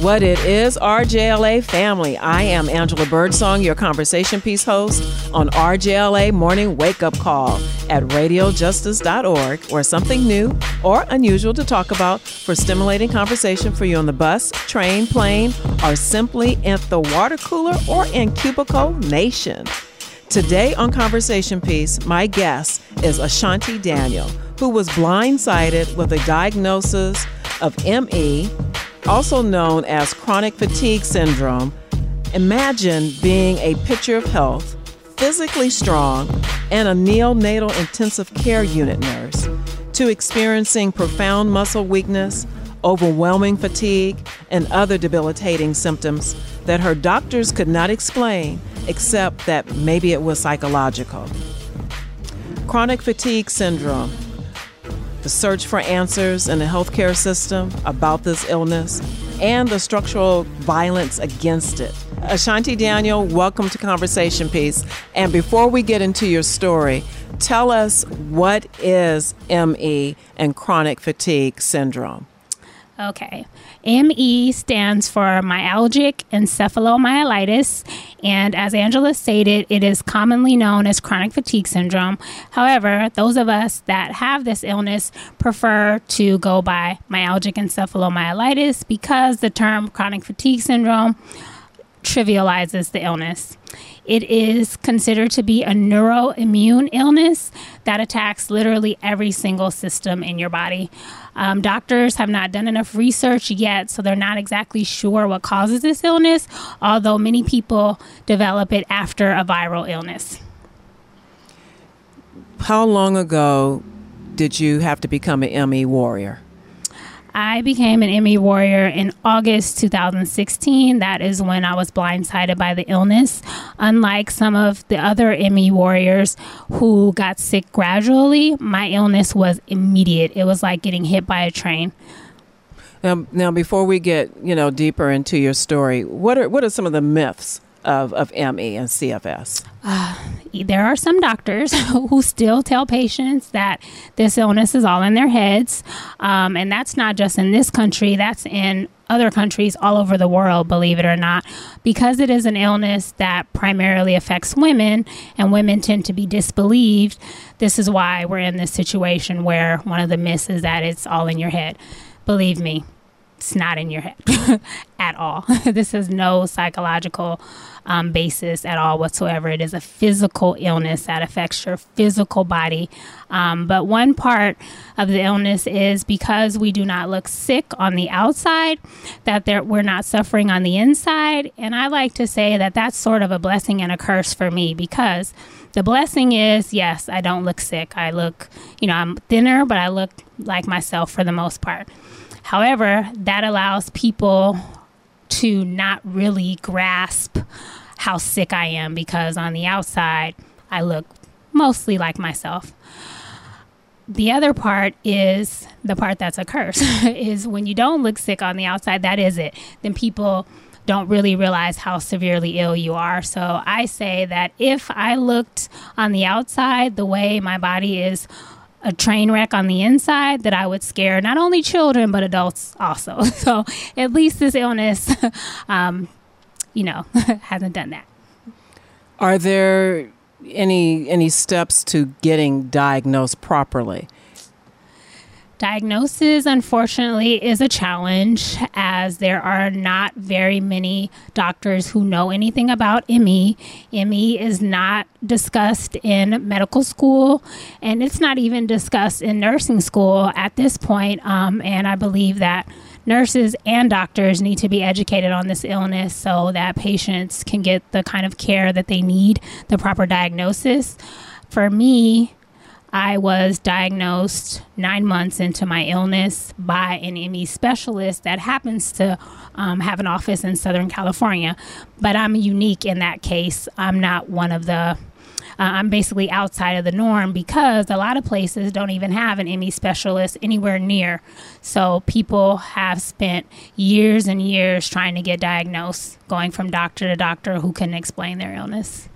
What it is, RJLA family. I am Angela Birdsong, your conversation piece host on RJLA Morning Wake Up Call at radiojustice.org, where something new or unusual to talk about for stimulating conversation for you on the bus, train, plane, or simply at the water cooler or in Cubicle Nation. Today on Conversation Piece, my guest is Ashanti Daniel, who was blindsided with a diagnosis of ME also known as chronic fatigue syndrome, imagine being a picture of health, physically strong, and a neonatal intensive care unit nurse, to experiencing profound muscle weakness, overwhelming fatigue, and other debilitating symptoms that her doctors could not explain except that maybe it was psychological. Chronic fatigue syndrome the search for answers in the healthcare system about this illness, and the structural violence against it. Ashanti Daniel, welcome to Conversation Piece. And before we get into your story, tell us what is ME and chronic fatigue syndrome? Okay. ME stands for myalgic encephalomyelitis, and as Angela stated, it is commonly known as chronic fatigue syndrome. However, those of us that have this illness prefer to go by myalgic encephalomyelitis because the term chronic fatigue syndrome trivializes the illness. It is considered to be a neuroimmune illness that attacks literally every single system in your body. Um, doctors have not done enough research yet, so they're not exactly sure what causes this illness, although many people develop it after a viral illness. How long ago did you have to become an ME warrior? I became an ME warrior in August 2016. That is when I was blindsided by the illness. Unlike some of the other ME warriors who got sick gradually, my illness was immediate. It was like getting hit by a train. Now, now before we get you know deeper into your story, what are what are some of the myths of, of ME and CFS? Uh, there are some doctors who still tell patients that this illness is all in their heads. Um, and that's not just in this country, that's in other countries all over the world, believe it or not, because it is an illness that primarily affects women and women tend to be disbelieved. This is why we're in this situation where one of the myths is that it's all in your head. Believe me, it's not in your head at all. this is no psychological um, basis at all whatsoever. It is a physical illness that affects your physical body. Um, but one part of the illness is because we do not look sick on the outside, that there, we're not suffering on the inside. And I like to say that that's sort of a blessing and a curse for me because the blessing is yes, I don't look sick. I look, you know, I'm thinner, but I look like myself for the most part. However, that allows people to not really grasp how sick I am because on the outside, I look mostly like myself. The other part is the part that's a curse is when you don't look sick on the outside, that is it. Then people don't really realize how severely ill you are. So I say that if I looked on the outside the way my body is a train wreck on the inside that I would scare not only children but adults also. So at least this illness, um, you know, hasn't done that. Are there any any steps to getting diagnosed properly? Diagnosis, unfortunately, is a challenge as there are not very many doctors who know anything about ME. ME is not discussed in medical school, and it's not even discussed in nursing school at this point. Um, and I believe that nurses and doctors need to be educated on this illness so that patients can get the kind of care that they need, the proper diagnosis. For me, I was diagnosed nine months into my illness by an ME specialist that happens to um, have an office in Southern California. But I'm unique in that case. I'm not one of the uh, I'm basically outside of the norm because a lot of places don't even have an ME specialist anywhere near. So people have spent years and years trying to get diagnosed, going from doctor to doctor who can explain their illness.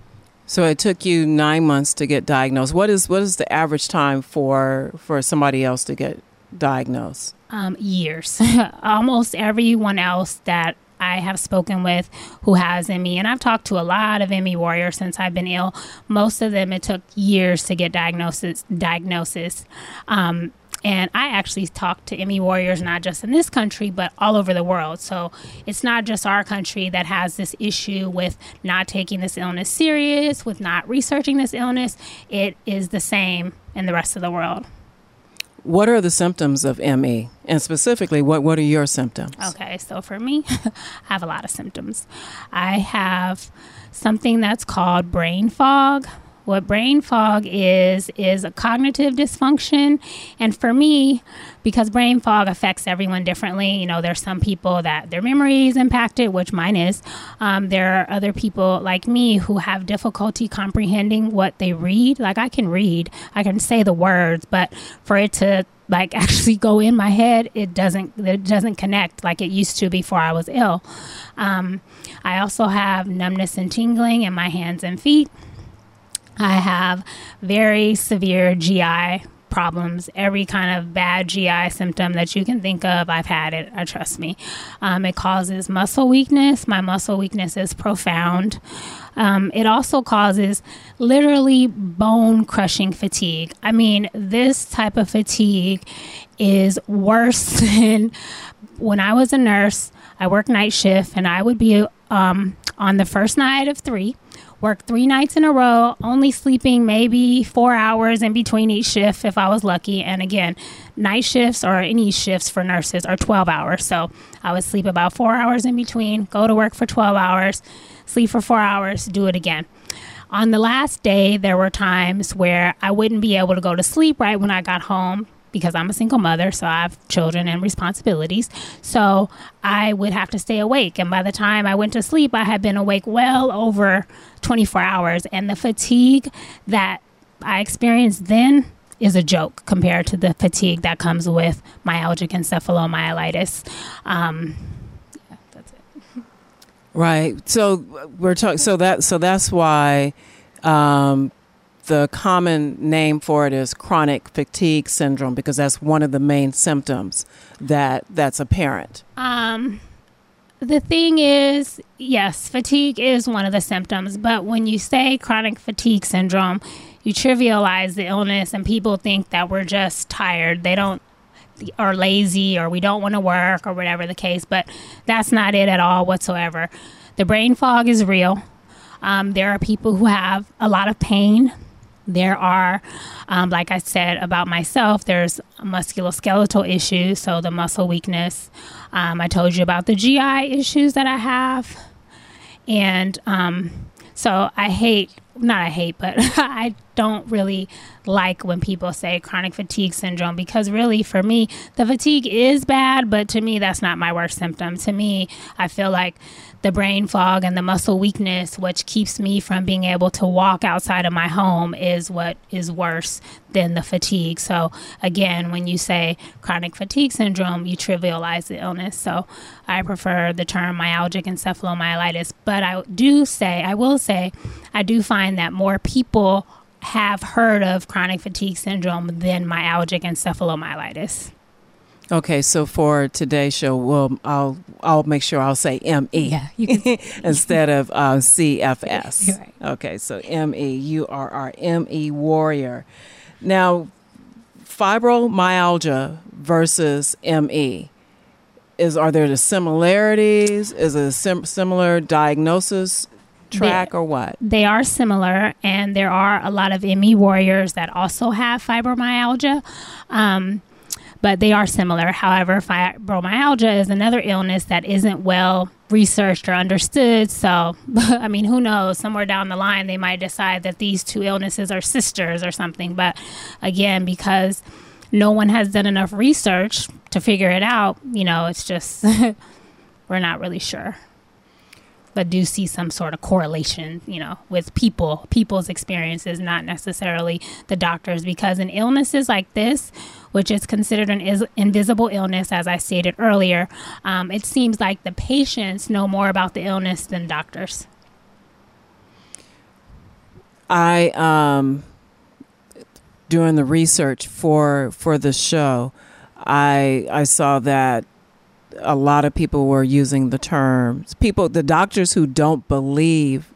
So it took you nine months to get diagnosed. What is what is the average time for for somebody else to get diagnosed? Um, years. Almost everyone else that I have spoken with who has ME, and I've talked to a lot of ME warriors since I've been ill. Most of them, it took years to get diagnosis. Diagnosis. Um, and I actually talk to ME warriors not just in this country, but all over the world. So it's not just our country that has this issue with not taking this illness serious, with not researching this illness. It is the same in the rest of the world. What are the symptoms of ME? And specifically, what, what are your symptoms? Okay, so for me, I have a lot of symptoms. I have something that's called brain fog. What brain fog is, is a cognitive dysfunction. And for me, because brain fog affects everyone differently, you know, there's some people that their memory is impacted, which mine is. Um, there are other people like me who have difficulty comprehending what they read. Like I can read, I can say the words, but for it to like actually go in my head it doesn't it doesn't connect like it used to before i was ill um, i also have numbness and tingling in my hands and feet I have very severe GI problems. Every kind of bad GI symptom that you can think of, I've had it. I trust me. Um, it causes muscle weakness. My muscle weakness is profound. Um, it also causes literally bone crushing fatigue. I mean, this type of fatigue is worse than when I was a nurse. I worked night shift and I would be um, on the first night of three work three nights in a row, only sleeping maybe four hours in between each shift if I was lucky. And again, night shifts or any shifts for nurses are 12 hours. So I would sleep about four hours in between, go to work for 12 hours, sleep for four hours, do it again. On the last day, there were times where I wouldn't be able to go to sleep right when I got home because I'm a single mother, so I have children and responsibilities. So I would have to stay awake. And by the time I went to sleep, I had been awake well over 24 hours. And the fatigue that I experienced then is a joke compared to the fatigue that comes with myalgic encephalomyelitis. Um, that's it. Right. So we're talking. So that. So that's why um, the common name for it is chronic fatigue syndrome because that's one of the main symptoms that that's apparent. Um, the thing is, yes, fatigue is one of the symptoms, but when you say chronic fatigue syndrome, you trivialize the illness and people think that we're just tired. They don't or lazy or we don't want to work or whatever the case, but that's not it at all whatsoever. The brain fog is real. Um, there are people who have a lot of pain there are, um, like I said about myself, there's musculoskeletal issues, so the muscle weakness. Um, I told you about the GI issues that I have. And um, so I hate, not I hate, but I don't really like when people say chronic fatigue syndrome because really for me the fatigue is bad but to me that's not my worst symptom to me i feel like the brain fog and the muscle weakness, which keeps me from being able to walk outside of my home, is what is worse than the fatigue. So, again, when you say chronic fatigue syndrome, you trivialize the illness. So, I prefer the term myalgic encephalomyelitis. But I do say, I will say, I do find that more people have heard of chronic fatigue syndrome than myalgic encephalomyelitis. Okay, so for today's show, well, I'll I'll make sure I'll say M E yeah, instead of uh, C F S. Right. Okay, so M E U R R M E Warrior. Now, fibromyalgia versus M E is are there the similarities? Is it a sim- similar diagnosis track they, or what? They are similar, and there are a lot of ME warriors that also have fibromyalgia. Um, but they are similar. However, fibromyalgia is another illness that isn't well researched or understood. So, I mean, who knows? Somewhere down the line, they might decide that these two illnesses are sisters or something. But again, because no one has done enough research to figure it out, you know, it's just, we're not really sure but do see some sort of correlation, you know, with people, people's experiences, not necessarily the doctors, because in illnesses like this, which is considered an is- invisible illness, as I stated earlier, um, it seems like the patients know more about the illness than doctors. I um doing the research for for the show, I I saw that a lot of people were using the terms people the doctors who don't believe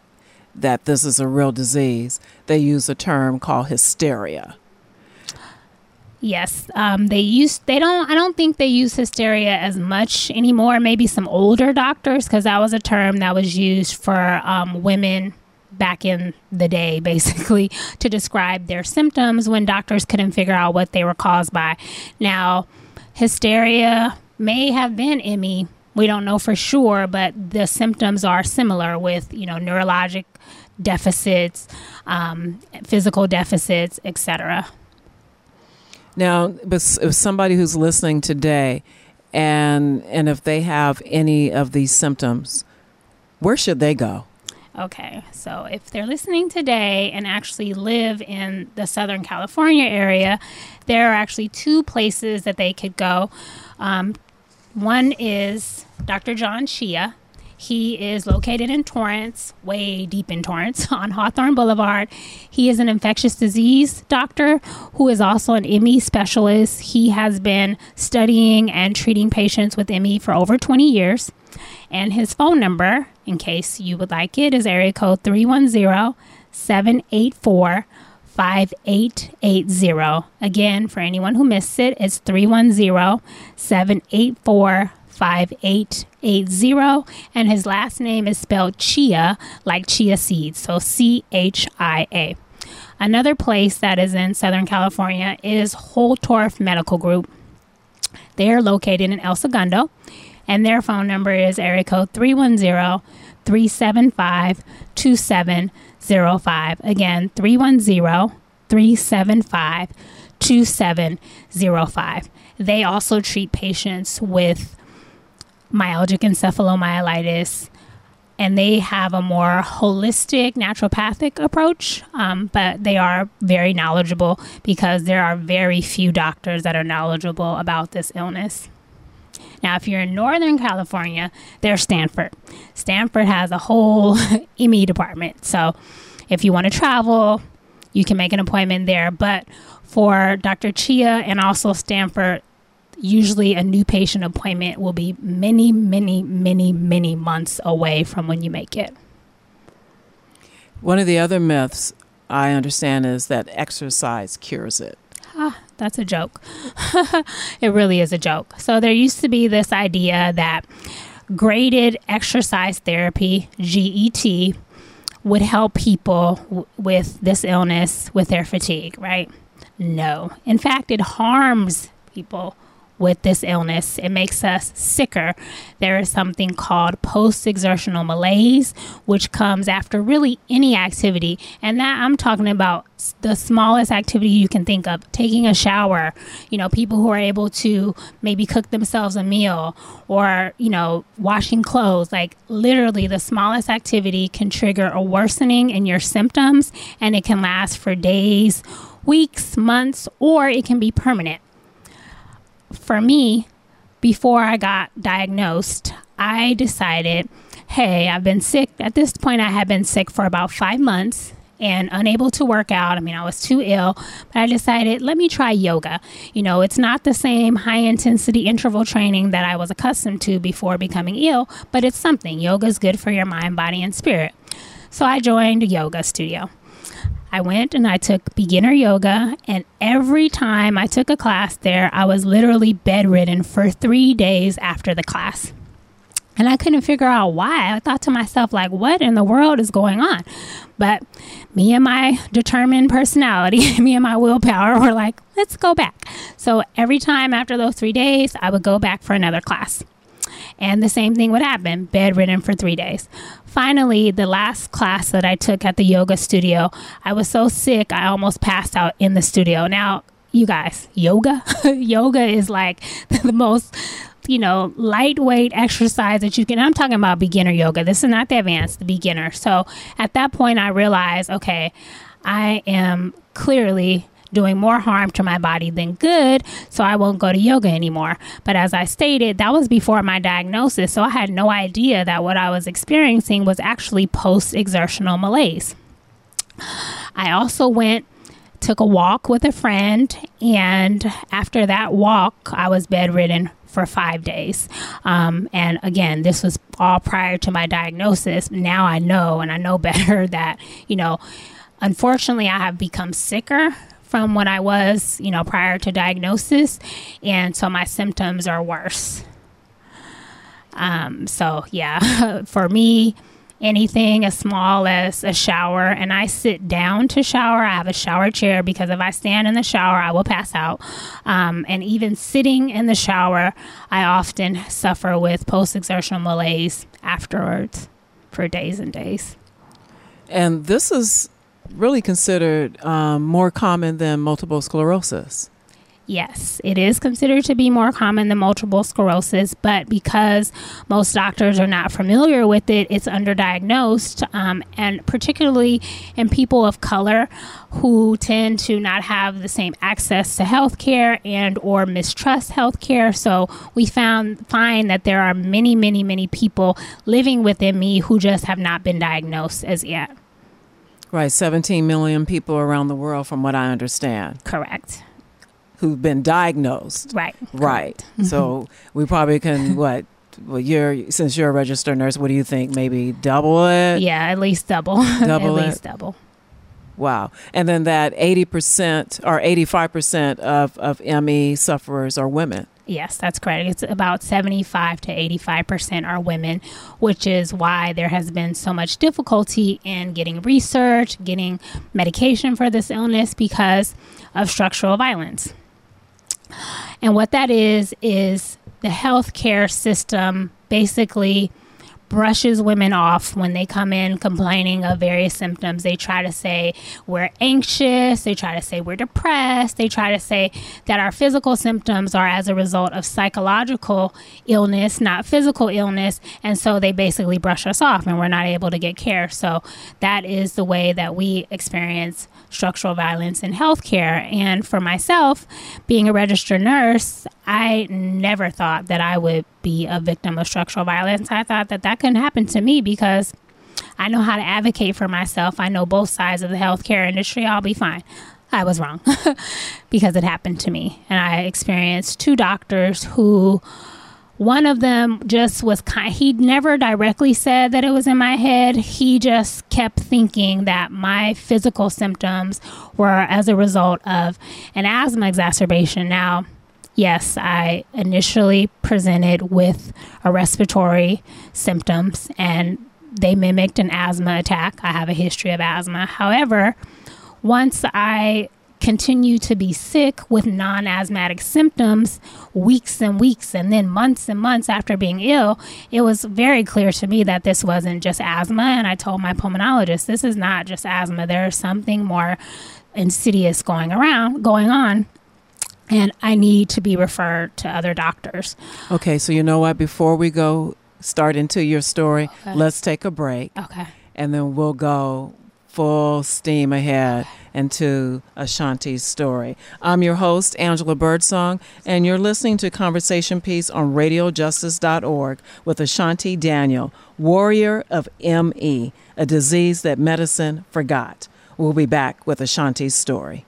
that this is a real disease they use a term called hysteria Yes, um, they use. They don't. I don't think they use hysteria as much anymore. Maybe some older doctors, because that was a term that was used for um, women back in the day, basically to describe their symptoms when doctors couldn't figure out what they were caused by. Now, hysteria may have been ME. We don't know for sure, but the symptoms are similar with you know neurologic deficits, um, physical deficits, etc. Now, but somebody who's listening today, and and if they have any of these symptoms, where should they go? Okay, so if they're listening today and actually live in the Southern California area, there are actually two places that they could go. Um, one is Dr. John Chia. He is located in Torrance, way deep in Torrance on Hawthorne Boulevard. He is an infectious disease doctor who is also an ME specialist. He has been studying and treating patients with ME for over 20 years. And his phone number, in case you would like it, is area code 310 784 5880. Again, for anyone who missed it, it's 310 784 5880. And his last name is spelled Chia, like chia seeds. So C H I A. Another place that is in Southern California is Holtorf Medical Group. They are located in El Segundo, and their phone number is area code 310 375 2705. Again, 310 375 2705. They also treat patients with myalgic encephalomyelitis, and they have a more holistic naturopathic approach, um, but they are very knowledgeable because there are very few doctors that are knowledgeable about this illness. Now, if you're in Northern California, there's Stanford. Stanford has a whole ME department. So if you want to travel, you can make an appointment there. But for Dr. Chia and also Stanford, usually a new patient appointment will be many, many, many, many months away from when you make it. One of the other myths I understand is that exercise cures it. Ah, that's a joke. it really is a joke. So there used to be this idea that graded exercise therapy, GET, would help people w- with this illness with their fatigue, right? No. In fact, it harms people with this illness. It makes us sicker. There is something called post exertional malaise, which comes after really any activity. And that I'm talking about the smallest activity you can think of taking a shower, you know, people who are able to maybe cook themselves a meal or, you know, washing clothes. Like literally, the smallest activity can trigger a worsening in your symptoms and it can last for days, weeks, months, or it can be permanent for me, before I got diagnosed, I decided, hey, I've been sick. At this point, I had been sick for about five months and unable to work out. I mean, I was too ill, but I decided, let me try yoga. You know, it's not the same high intensity interval training that I was accustomed to before becoming ill, but it's something. Yoga is good for your mind, body, and spirit. So I joined a yoga studio. I went and I took beginner yoga, and every time I took a class there, I was literally bedridden for three days after the class. And I couldn't figure out why. I thought to myself, like, what in the world is going on? But me and my determined personality, me and my willpower were like, let's go back. So every time after those three days, I would go back for another class. And the same thing would happen bedridden for three days. Finally, the last class that I took at the yoga studio, I was so sick, I almost passed out in the studio. Now, you guys, yoga? yoga is like the most you know, lightweight exercise that you can. I'm talking about beginner yoga. This is not the advanced, the beginner. So at that point, I realized, okay, I am clearly doing more harm to my body than good, so I won't go to yoga anymore. But as I stated, that was before my diagnosis, so I had no idea that what I was experiencing was actually post exertional malaise. I also went took a walk with a friend and after that walk i was bedridden for five days. Um, and again, this was all prior to my diagnosis. Now I know, and I know better that, you know, unfortunately, I have become sicker from when I was, you know, prior to diagnosis. And so my symptoms are worse. Um, so, yeah, for me, anything as small as a shower and I sit down to shower. I have a shower chair because if I stand in the shower, I will pass out. Um, and even sitting in the shower, I often suffer with post exertional malaise afterwards for days and days. And this is really considered um, more common than multiple sclerosis. Yes, it is considered to be more common than multiple sclerosis, but because most doctors are not familiar with it, it's underdiagnosed, um, and particularly in people of color who tend to not have the same access to health care and or mistrust health care. So we found find that there are many, many, many people living within me who just have not been diagnosed as yet. Right, 17 million people around the world, from what I understand. Correct who've been diagnosed. Right. Right. Mm-hmm. So we probably can what well you're since you're a registered nurse, what do you think? Maybe double it? Yeah, at least double. Double at least double. Wow. And then that 80% or 85% of, of ME sufferers are women. Yes, that's correct. It's about 75 to 85% are women, which is why there has been so much difficulty in getting research, getting medication for this illness because of structural violence. And what that is, is the healthcare system basically brushes women off when they come in complaining of various symptoms. They try to say we're anxious, they try to say we're depressed, they try to say that our physical symptoms are as a result of psychological illness, not physical illness. And so they basically brush us off and we're not able to get care. So that is the way that we experience structural violence in healthcare. And for myself, being a registered nurse, I never thought that I would be a victim of structural violence. I thought that that couldn't happen to me because I know how to advocate for myself. I know both sides of the healthcare industry. I'll be fine. I was wrong because it happened to me. And I experienced two doctors who one of them just was kind he never directly said that it was in my head he just kept thinking that my physical symptoms were as a result of an asthma exacerbation now yes i initially presented with a respiratory symptoms and they mimicked an asthma attack i have a history of asthma however once i continue to be sick with non asthmatic symptoms weeks and weeks and then months and months after being ill, it was very clear to me that this wasn't just asthma. And I told my pulmonologist, this is not just asthma, there's something more insidious going around, going on. And I need to be referred to other doctors. Okay, so you know what? Before we go start into your story, okay. let's take a break. Okay. And then we'll go full steam ahead into Ashanti's story. I'm your host, Angela Birdsong, and you're listening to Conversation Piece on radiojustice.org with Ashanti Daniel, warrior of ME, a disease that medicine forgot. We'll be back with Ashanti's story.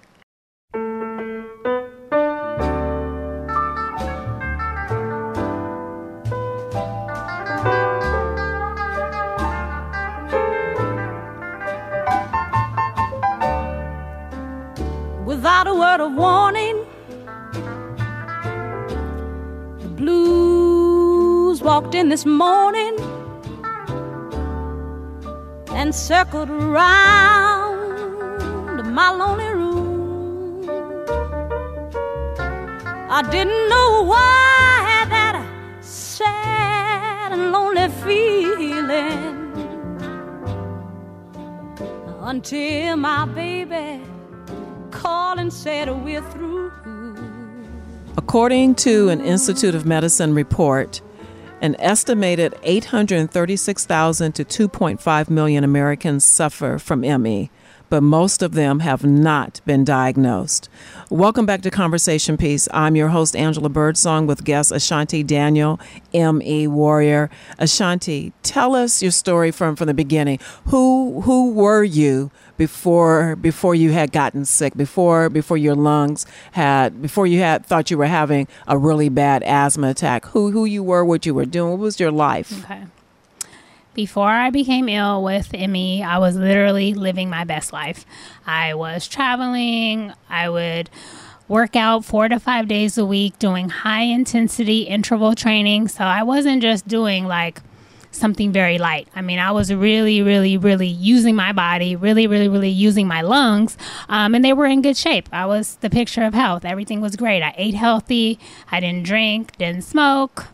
This morning and circled around my lonely room. I didn't know why I had that sad and lonely feeling until my baby called and said we're through. According to an Institute of Medicine report, an estimated 836,000 to 2.5 million Americans suffer from ME, but most of them have not been diagnosed. Welcome back to Conversation Piece. I'm your host, Angela Birdsong, with guest Ashanti Daniel, M.E. Warrior. Ashanti, tell us your story from, from the beginning. Who who were you before before you had gotten sick, before before your lungs had before you had thought you were having a really bad asthma attack? Who who you were, what you were doing, what was your life? Okay. Before I became ill with ME, I was literally living my best life. I was traveling. I would work out four to five days a week doing high intensity interval training. So I wasn't just doing like something very light. I mean, I was really, really, really using my body, really, really, really using my lungs, um, and they were in good shape. I was the picture of health. Everything was great. I ate healthy. I didn't drink, didn't smoke.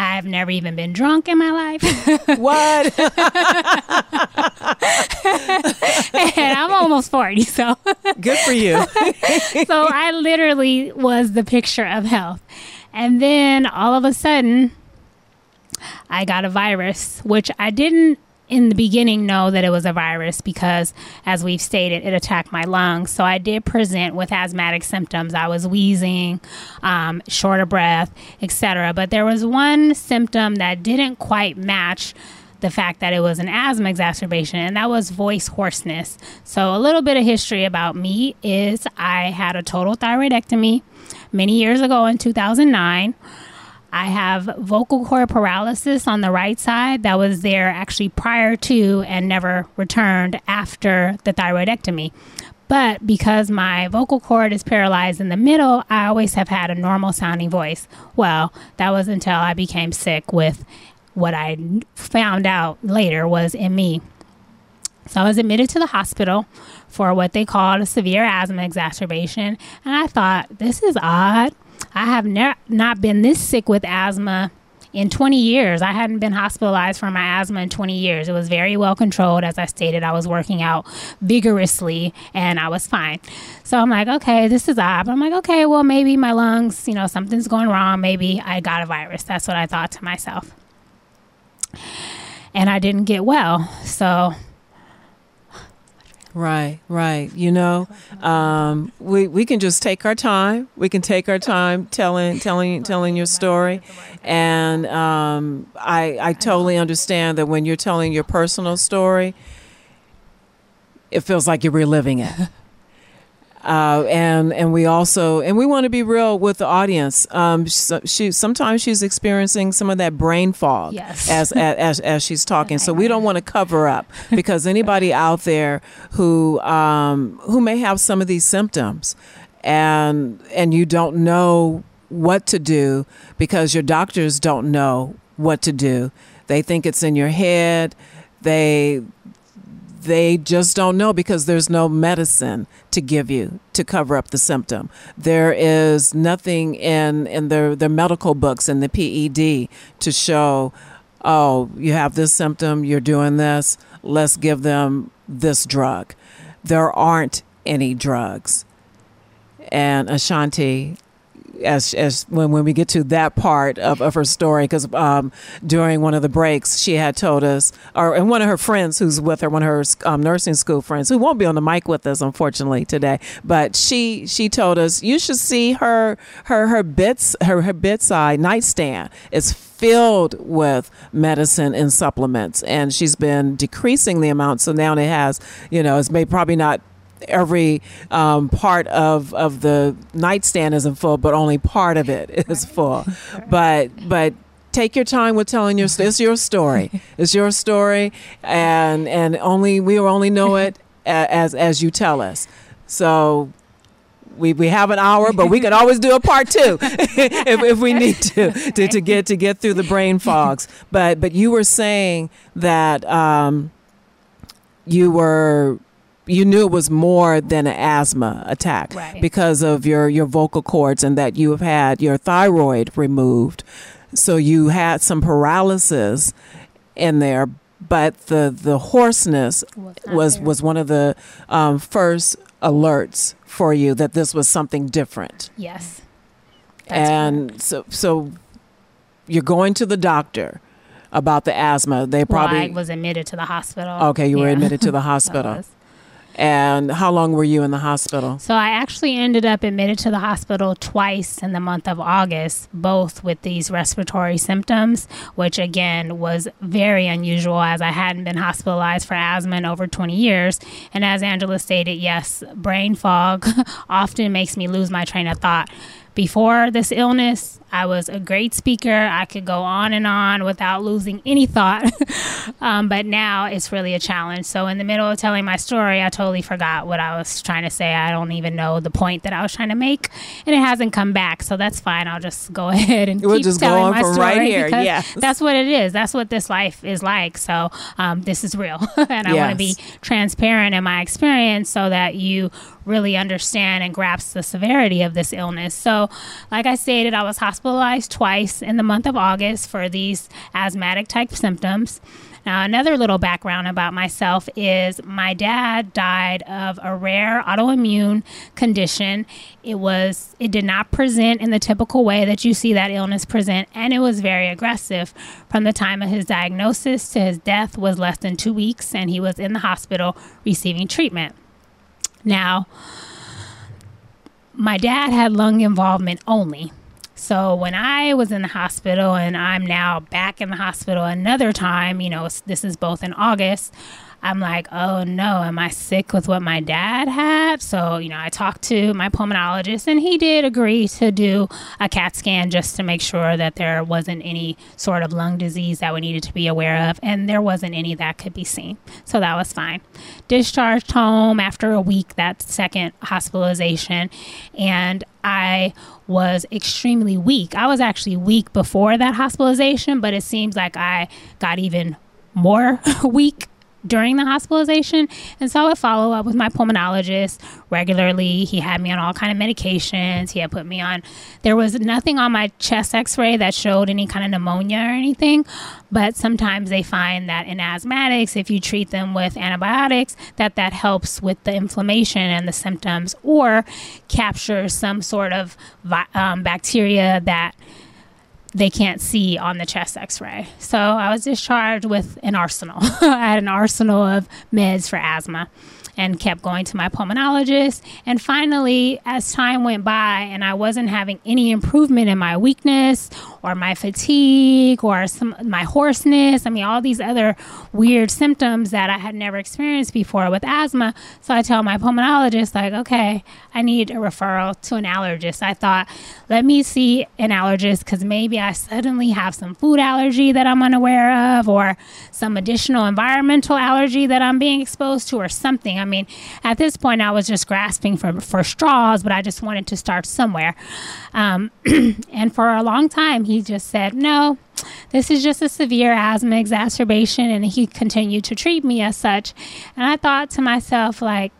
I've never even been drunk in my life. what? and I'm almost 40, so. Good for you. so I literally was the picture of health. And then all of a sudden, I got a virus, which I didn't in the beginning know that it was a virus because, as we've stated, it attacked my lungs. So I did present with asthmatic symptoms. I was wheezing, um, short of breath, etc. But there was one symptom that didn't quite match the fact that it was an asthma exacerbation, and that was voice hoarseness. So, a little bit of history about me is I had a total thyroidectomy many years ago in 2009. I have vocal cord paralysis on the right side that was there actually prior to and never returned after the thyroidectomy. But because my vocal cord is paralyzed in the middle, I always have had a normal sounding voice. Well, that was until I became sick with what I found out later was in ME. So I was admitted to the hospital for what they called a severe asthma exacerbation. And I thought, this is odd. I have ne- not been this sick with asthma in 20 years. I hadn't been hospitalized for my asthma in 20 years. It was very well controlled. As I stated, I was working out vigorously and I was fine. So I'm like, okay, this is odd. But I'm like, okay, well, maybe my lungs, you know, something's going wrong. Maybe I got a virus. That's what I thought to myself. And I didn't get well. So Right, right. You know, um, we we can just take our time. We can take our time telling telling telling your story, and um, I I totally understand that when you're telling your personal story, it feels like you're reliving it. Uh, and and we also and we want to be real with the audience. Um, she, she sometimes she's experiencing some of that brain fog Yes. as, as as she's talking. So we don't want to cover up because anybody out there who um, who may have some of these symptoms and and you don't know what to do because your doctors don't know what to do. They think it's in your head. They they just don't know because there's no medicine to give you to cover up the symptom. There is nothing in in their their medical books in the PED to show, oh, you have this symptom, you're doing this, let's give them this drug. There aren't any drugs. And Ashanti, as as when when we get to that part of, of her story because um, during one of the breaks she had told us or and one of her friends who's with her one of her um, nursing school friends who won't be on the mic with us unfortunately today but she she told us you should see her her her bits her her bedside nightstand is filled with medicine and supplements and she's been decreasing the amount so now it has you know it's may probably not every um, part of of the nightstand isn't full, but only part of it is full. But but take your time with telling your story. it's your story. It's your story, and and only we will only know it as as you tell us. So. We, we have an hour, but we can always do a part two if, if we need to, to to get to get through the brain fogs. But but you were saying that um, you were you knew it was more than an asthma attack Right. because of your your vocal cords and that you have had your thyroid removed so you had some paralysis in there but the the hoarseness Was was there. was one of the um, first alerts for you that this was something different yes. That's and so so you're going to the doctor about the asthma they Well, probably I was admitted to the hospital. Okay, you were admitted to the hospital. And how long were you in the hospital? So I actually ended up admitted to the hospital twice in the month of August, both with these respiratory symptoms, which again was very unusual as I hadn't been hospitalized for asthma in over 20 years. And as Angela stated, yes, brain fog often makes me lose my train of thought. Before this illness, I was a great speaker. I could go on and on without losing any thought. um, but now it's really a challenge. So, in the middle of telling my story, I totally forgot what I was trying to say. I don't even know the point that I was trying to make, and it hasn't come back. So, that's fine. I'll just go ahead and we'll keep just telling go on my from story right here. because Yes. That's what it is. That's what this life is like. So, um, this is real. and I want to be transparent in my experience so that you really understand and grasp the severity of this illness. So, like I stated, I was hospitalized twice in the month of August for these asthmatic type symptoms. Now, another little background about myself is my dad died of a rare autoimmune condition. It was it did not present in the typical way that you see that illness present and it was very aggressive. From the time of his diagnosis to his death was less than 2 weeks and he was in the hospital receiving treatment. Now, my dad had lung involvement only. So when I was in the hospital and I'm now back in the hospital another time, you know, this is both in August, I'm like, oh no, am I sick with what my dad had? So, you know, I talked to my pulmonologist and he did agree to do a CAT scan just to make sure that there wasn't any sort of lung disease that we needed to be aware of. And there wasn't any that could be seen. So that was fine. Discharged home after a week, that second hospitalization. And I was extremely weak. I was actually weak before that hospitalization, but it seems like I got even more weak during the hospitalization. And so i would follow up with my pulmonologist regularly. He had me on all kind of medications. He had put me on there was nothing on my chest x-ray that showed any kind of pneumonia or anything but sometimes they find that in asthmatics if you treat them with antibiotics that that helps with the inflammation and the symptoms or captures some sort of um, bacteria that they can't see on the chest x-ray. So i was discharged with an arsenal. I had an arsenal of meds for asthma and kept going to my pulmonologist. And finally as time went by and i wasn't having any improvement in my weakness or my fatigue or some my hoarseness i mean all these other weird symptoms that i had never experienced before with asthma. So i tell my pulmonologist like okay i need a referral to an allergist. I thought let me see an allergist because maybe i suddenly have some food allergy that i'm unaware of or some additional environmental allergy that i'm being exposed to or something. I mean at this point i was just grasping for, for straws but i just wanted to start somewhere. Um, and for a long time he just said no this is just a severe asthma exacerbation and he continued to treat me as such. And i thought to myself like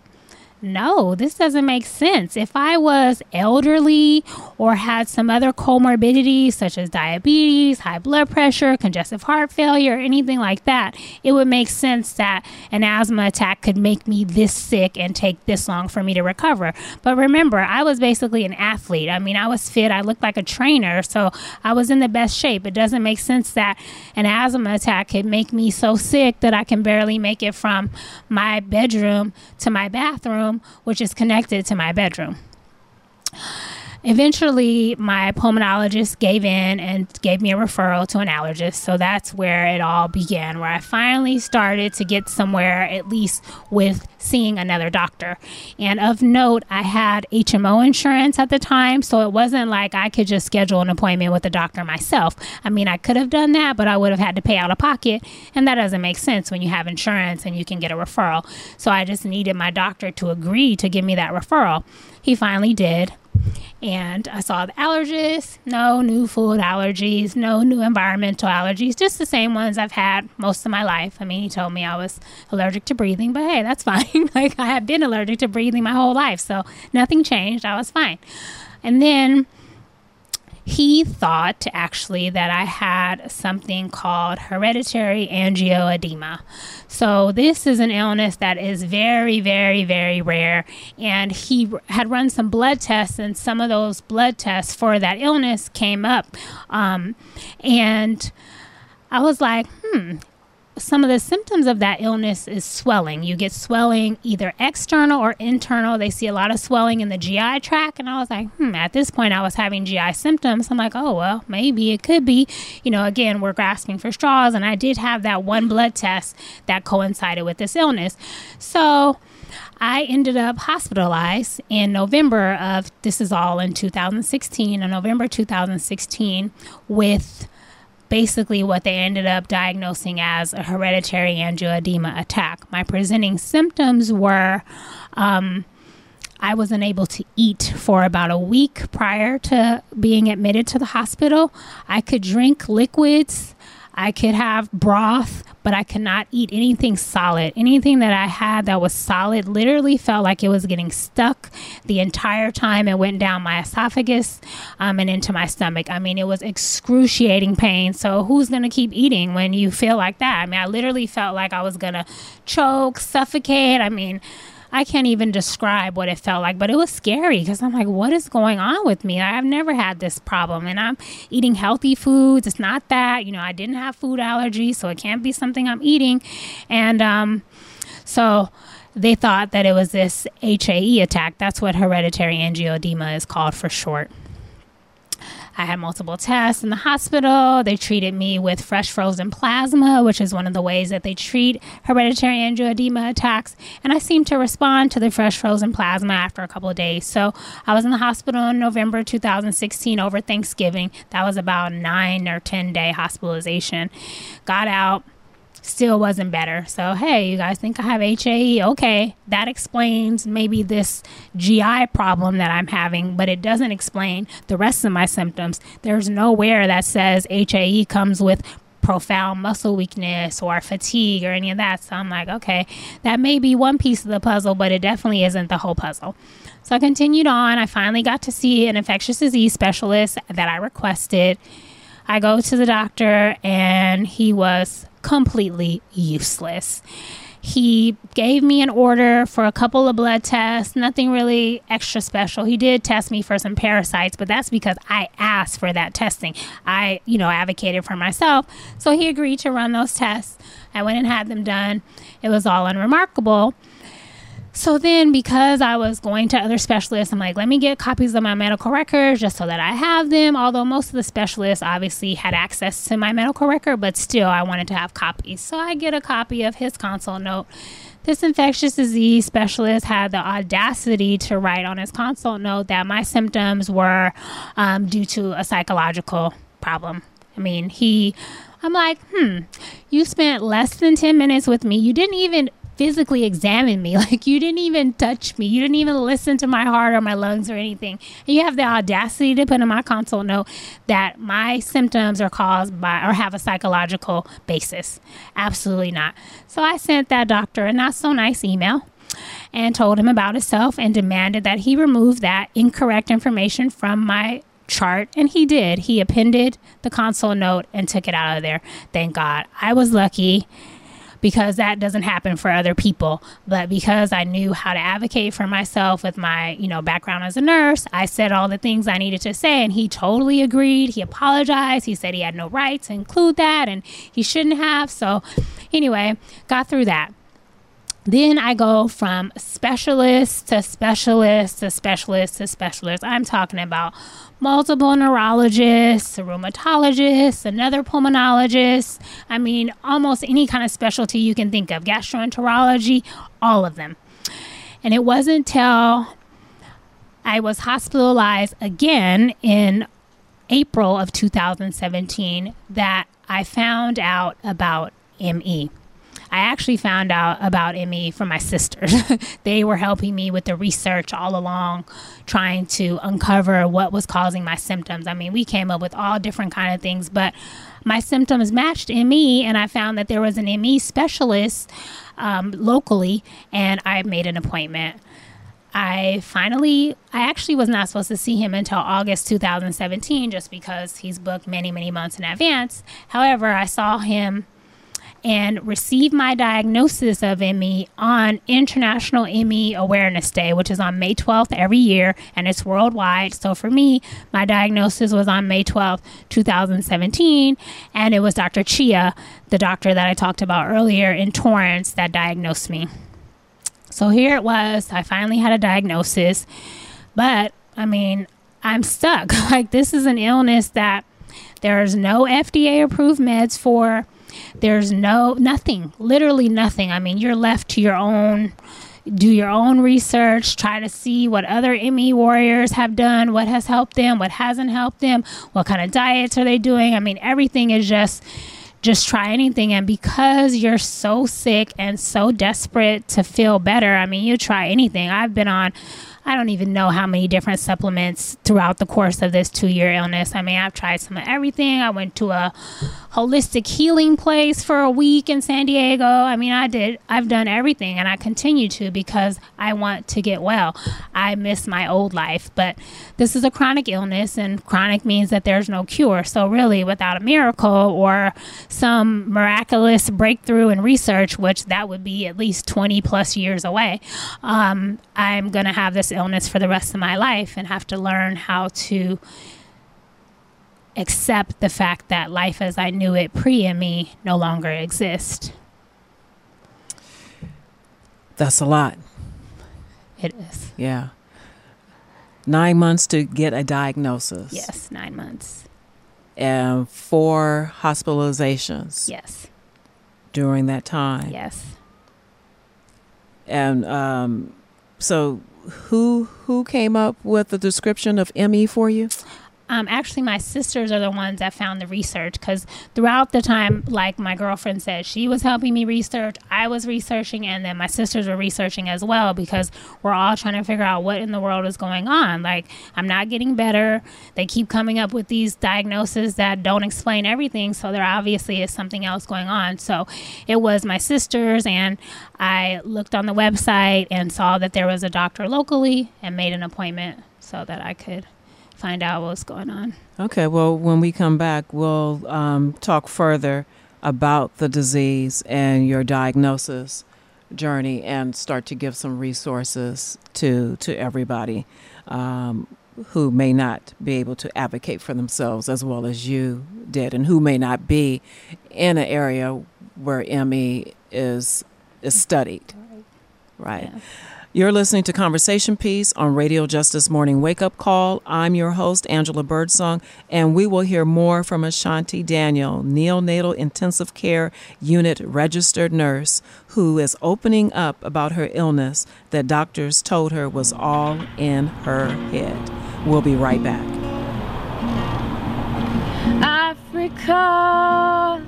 no, this doesn't make sense. If I was elderly or had some other comorbidities such as diabetes, high blood pressure, congestive heart failure, anything like that, it would make sense that an asthma attack could make me this sick and take this long for me to recover. But remember, I was basically an athlete. I mean, I was fit, I looked like a trainer, so I was in the best shape. It doesn't make sense that an asthma attack could make me so sick that I can barely make it from my bedroom to my bathroom, which is connected to my bedroom. Eventually, my pulmonologist gave in and gave me a referral to an allergist. So that's where it all began, where I finally started to get somewhere, at least with seeing another doctor. And of note, I had HMO insurance at the time. So it wasn't like I could just schedule an appointment with a doctor myself. I mean, I could have done that, but I would have had to pay out of pocket. And that doesn't make sense when you have insurance and you can get a referral. So I just needed my doctor to agree to give me that referral. He finally did and I saw the allergist, no new food allergies, no new environmental allergies, just the same ones I've had most of my life. I mean, he told me I was allergic to breathing, but hey, that's fine. like I have been allergic to breathing my whole life, so nothing changed. I was fine. And then he thought actually that I had something called hereditary angioedema. So, this is an illness that is very, very, very rare. And he had run some blood tests, and some of those blood tests for that illness came up. Um, and I was like, hmm, some of the symptoms of that illness is swelling. You get swelling either external or internal. They see a lot of swelling in the GI tract. And I was like, hmm, at this point, I was having GI symptoms. I'm like, oh, well, maybe it could be. You know, again, we're grasping for straws. And I did have that one blood test that coincided with this illness. So, I ended up hospitalized in November of this is all in 2016, in November 2016, with basically what they ended up diagnosing as a hereditary angioedema attack. My presenting symptoms were um, I was unable to eat for about a week prior to being admitted to the hospital. I could drink liquids I could have broth, but I could not eat anything solid. Anything that I had that was solid literally felt like it was getting stuck the entire time and went down my esophagus um, and into my stomach. I mean, it was excruciating pain. So, who's going to keep eating when you feel like that? I mean, I literally felt like I was going to choke, suffocate. I mean, I can't even describe what it felt like, but it was scary because I'm like, what is going on with me? I've never had this problem and I'm eating healthy foods. It's not that, you know, I didn't have food allergies, so it can't be something I'm eating. And um, so they thought that it was this HAE attack. That's what hereditary angioedema is called for short. I had multiple tests in the hospital. They treated me with fresh frozen plasma, which is one of the ways that they treat hereditary angioedema attacks. And I seemed to respond to the fresh frozen plasma after a couple of days. So I was in the hospital in November 2016 over Thanksgiving. That was about nine or 10 day hospitalization. Got out still wasn't better. So, hey, you guys think I have HAE? Okay, that explains maybe this GI problem that I'm having, but it doesn't explain the rest of my symptoms. There's nowhere that says HAE comes with profound muscle weakness or fatigue or any of that. So I'm like, okay, that may be one piece of the puzzle, but it definitely isn't the whole puzzle. So I continued on. I finally got to see an infectious disease specialist that I requested. I go to the doctor and he was completely useless. He gave me an order for a couple of blood tests, nothing really extra special. He did test me for some parasites, but that's because I asked for that testing. I, you know, advocated for myself. So he agreed to run those tests. I went and had them done. It was all unremarkable. So then, because I was going to other specialists, I'm like, let me get copies of my medical records just so that I have them. Although most of the specialists obviously had access to my medical record, but still, I wanted to have copies. So I get a copy of his consult note. This infectious disease specialist had the audacity to write on his consult note that my symptoms were um, due to a psychological problem. I mean, he I'm like, hmm, you spent less than 10 minutes with me. You didn't even physically examine me. Like you didn't even touch me. You didn't even listen to my heart or my lungs or anything. And you have the audacity to put in my consult note that my symptoms are caused by or have a psychological basis. Absolutely not. So I sent that doctor a not so nice email and told him about himself and demanded that he remove that incorrect information from my chart and he did he appended the consult note and took it out of there thank god i was lucky because that doesn't happen for other people. But because I knew how to advocate for myself with my, you know, background as a nurse, I said all the things I needed to say and he totally agreed. He apologized. He said he had no right to include that and he shouldn't have. So anyway, got through that. Then I go from specialist to specialist to specialist to specialist. I'm talking about multiple neurologists, a rheumatologist, another pulmonologist. I mean, almost any kind of specialty you can think of, gastroenterology, all of them. And it wasn't until I was hospitalized again in April of 2017 that I found out about ME. I actually found out about ME from my sisters. they were helping me with the research all along, trying to uncover what was causing my symptoms. I mean, we came up with all different kind of things, but my symptoms matched ME, and I found that there was an ME specialist um, locally, and I made an appointment. I finally, I actually was not supposed to see him until August 2017 just because he's booked many, many months in advance. However, I saw him and receive my diagnosis of ME on International ME Awareness Day, which is on May 12th every year and it's worldwide. So for me, my diagnosis was on May 12th, 2017, and it was Dr. Chia, the doctor that I talked about earlier in Torrance, that diagnosed me. So here it was. I finally had a diagnosis, but I mean, I'm stuck. like, this is an illness that there's no FDA approved meds for. There's no nothing, literally nothing. I mean, you're left to your own do your own research, try to see what other ME warriors have done, what has helped them, what hasn't helped them, what kind of diets are they doing. I mean, everything is just just try anything and because you're so sick and so desperate to feel better, I mean, you try anything. I've been on I don't even know how many different supplements throughout the course of this two year illness. I mean, I've tried some of everything. I went to a holistic healing place for a week in San Diego. I mean, I did, I've done everything and I continue to because I want to get well. I miss my old life, but this is a chronic illness and chronic means that there's no cure. So, really, without a miracle or some miraculous breakthrough in research, which that would be at least 20 plus years away, um, I'm going to have this illness for the rest of my life and have to learn how to accept the fact that life as I knew it pre ME no longer exists. That's a lot. It is. Yeah. Nine months to get a diagnosis. Yes, nine months. And four hospitalizations. Yes. During that time. Yes. And um, so who who came up with the description of ME for you? Um, actually, my sisters are the ones that found the research because throughout the time, like my girlfriend said, she was helping me research, I was researching, and then my sisters were researching as well because we're all trying to figure out what in the world is going on. Like, I'm not getting better. They keep coming up with these diagnoses that don't explain everything, so there obviously is something else going on. So it was my sisters, and I looked on the website and saw that there was a doctor locally and made an appointment so that I could find out what's going on. Okay, well, when we come back, we'll um, talk further about the disease and your diagnosis journey and start to give some resources to to everybody um, who may not be able to advocate for themselves as well as you did and who may not be in an area where ME is is studied right yeah. You're listening to Conversation Piece on Radio Justice Morning Wake Up Call. I'm your host, Angela Birdsong, and we will hear more from Ashanti Daniel, neonatal intensive care unit registered nurse, who is opening up about her illness that doctors told her was all in her head. We'll be right back. Africa,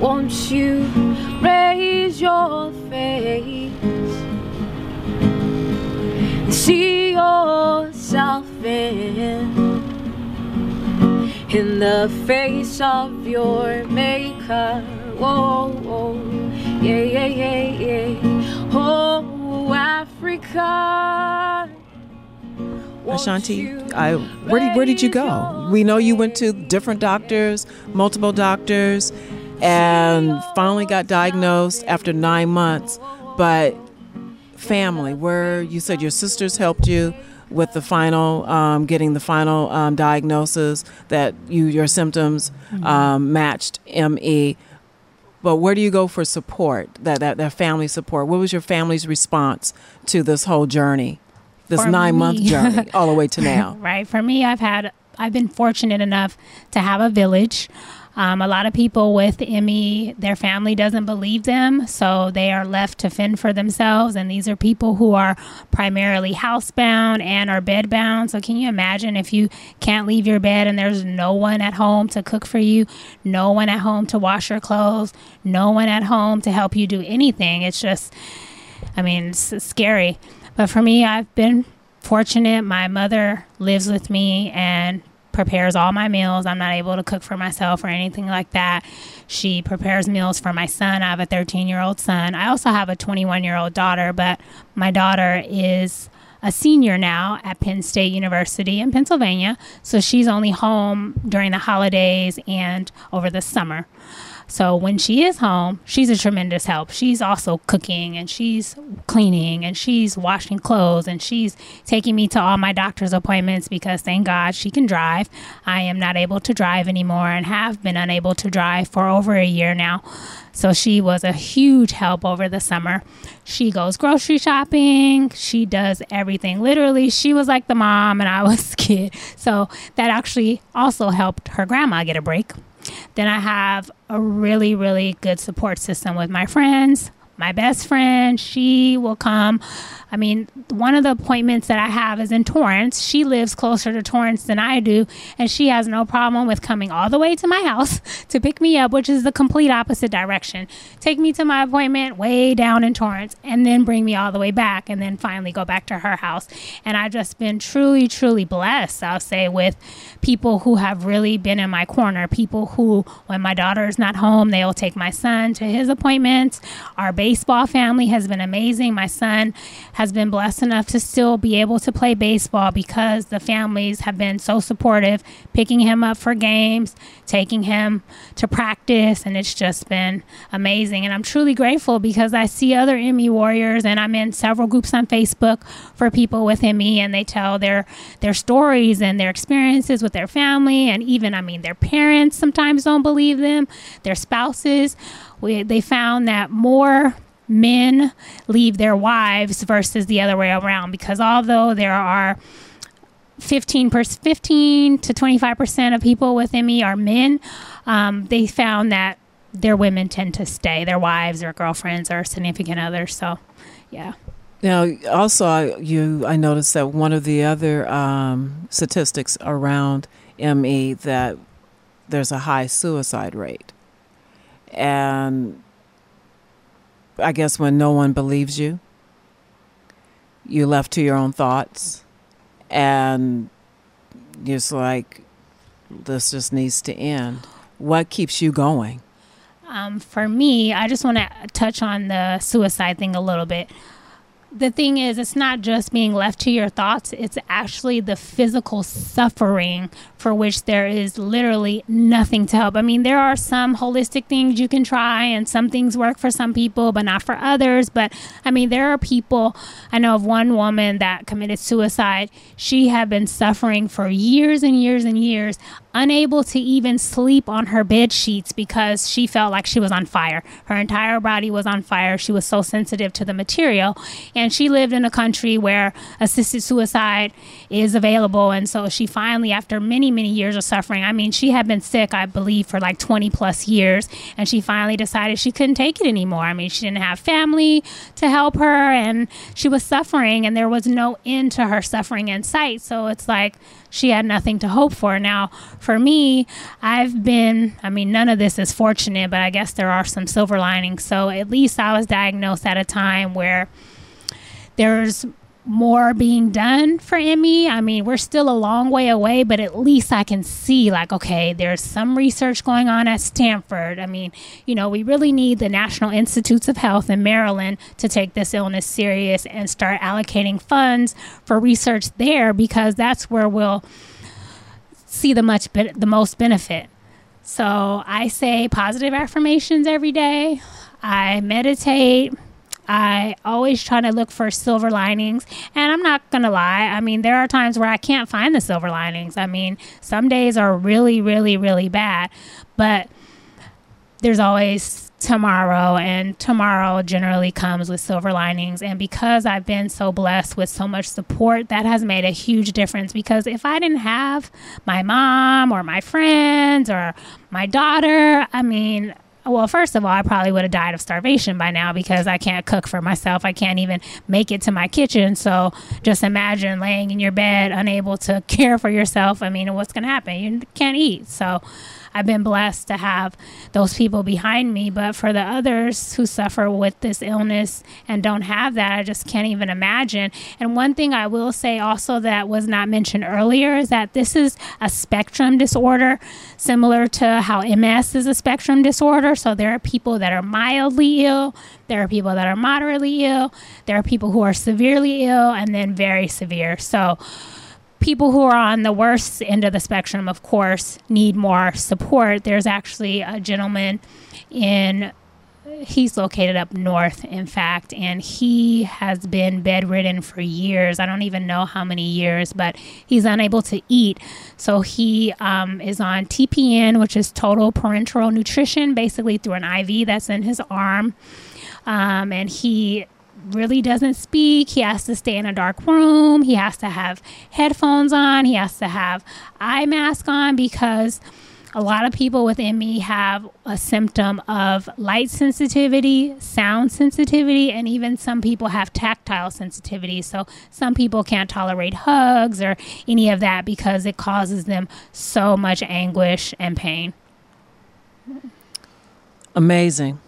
won't you raise your face? See yourself in in the face of your maker. Whoa, whoa, yeah, yeah, yeah, yeah. Oh, Africa. Ashanti, I, where, did, where did you go? We know you went to different doctors, multiple doctors, and finally got diagnosed after nine months. But family where you said your sisters helped you with the final um, getting the final um, diagnosis that you your symptoms mm-hmm. um, matched ME but where do you go for support that, that that family support what was your family's response to this whole journey this for nine me. month journey all the way to now right for me i've had i've been fortunate enough to have a village um, a lot of people with ME, their family doesn't believe them, so they are left to fend for themselves. And these are people who are primarily housebound and are bedbound. So, can you imagine if you can't leave your bed and there's no one at home to cook for you, no one at home to wash your clothes, no one at home to help you do anything? It's just, I mean, it's scary. But for me, I've been fortunate. My mother lives with me and prepares all my meals. I'm not able to cook for myself or anything like that. She prepares meals for my son. I have a 13 year old son. I also have a 21 year old daughter, but my daughter is a senior now at Penn State University in Pennsylvania. So she's only home during the holidays and over the summer. So when she is home, she's a tremendous help. She's also cooking and she's cleaning and she's washing clothes and she's taking me to all my doctor's appointments because thank God she can drive. I am not able to drive anymore and have been unable to drive for over a year now. So she was a huge help over the summer. She goes grocery shopping. She does everything. Literally, she was like the mom and I was the kid. So that actually also helped her grandma get a break. Then I have a really, really good support system with my friends. My best friend, she will come I mean, one of the appointments that I have is in Torrance. She lives closer to Torrance than I do, and she has no problem with coming all the way to my house to pick me up, which is the complete opposite direction. Take me to my appointment way down in Torrance, and then bring me all the way back, and then finally go back to her house. And I've just been truly, truly blessed, I'll say, with people who have really been in my corner. People who, when my daughter is not home, they'll take my son to his appointments. Our baseball family has been amazing. My son has been blessed enough to still be able to play baseball because the families have been so supportive, picking him up for games, taking him to practice, and it's just been amazing. And I'm truly grateful because I see other ME warriors, and I'm in several groups on Facebook for people with ME, and they tell their their stories and their experiences with their family, and even I mean their parents sometimes don't believe them, their spouses. We, they found that more men leave their wives versus the other way around because although there are 15, per, 15 to 25% of people with ME are men, um, they found that their women tend to stay, their wives or girlfriends or significant others. So, yeah. Now, also, you I noticed that one of the other um, statistics around ME that there's a high suicide rate, and I guess when no one believes you, you're left to your own thoughts, and it's like, this just needs to end. What keeps you going? Um, for me, I just want to touch on the suicide thing a little bit the thing is, it's not just being left to your thoughts, it's actually the physical suffering for which there is literally nothing to help. I mean, there are some holistic things you can try, and some things work for some people, but not for others. But I mean, there are people, I know of one woman that committed suicide. She had been suffering for years and years and years unable to even sleep on her bed sheets because she felt like she was on fire. Her entire body was on fire. She was so sensitive to the material. And she lived in a country where assisted suicide is available. And so she finally, after many, many years of suffering, I mean, she had been sick, I believe, for like 20 plus years. And she finally decided she couldn't take it anymore. I mean, she didn't have family to help her and she was suffering and there was no end to her suffering in sight. So it's like, she had nothing to hope for. Now, for me, I've been, I mean, none of this is fortunate, but I guess there are some silver linings. So at least I was diagnosed at a time where there's more being done for ME. I mean, we're still a long way away, but at least I can see, like, okay, there's some research going on at Stanford. I mean, you know, we really need the National Institutes of Health in Maryland to take this illness serious and start allocating funds for research there because that's where we'll see the much be- the most benefit. So I say positive affirmations every day. I meditate. I always try to look for silver linings. And I'm not going to lie. I mean, there are times where I can't find the silver linings. I mean, some days are really, really, really bad. But there's always tomorrow, and tomorrow generally comes with silver linings. And because I've been so blessed with so much support, that has made a huge difference. Because if I didn't have my mom or my friends or my daughter, I mean, well, first of all, I probably would have died of starvation by now because I can't cook for myself. I can't even make it to my kitchen. So just imagine laying in your bed, unable to care for yourself. I mean, what's going to happen? You can't eat. So I've been blessed to have those people behind me. But for the others who suffer with this illness and don't have that, I just can't even imagine. And one thing I will say also that was not mentioned earlier is that this is a spectrum disorder, similar to how MS is a spectrum disorder. So there are people that are mildly ill, there are people that are moderately ill, there are people who are severely ill, and then very severe. So people who are on the worst end of the spectrum, of course, need more support. There's actually a gentleman in he's located up north, in fact, and he has been bedridden for years. I don't even know how many years, but he's unable to eat. So he um, is on TPN, which is total parenteral nutrition, basically through an IV that's in his arm. Um, and he really doesn't speak. He has to stay in a dark room. He has to have headphones on. He has to have eye mask on because a lot of people with ME have a symptom of light sensitivity, sound sensitivity, and even some people have tactile sensitivity. So some people can't tolerate hugs or any of that because it causes them so much anguish and pain. Amazing.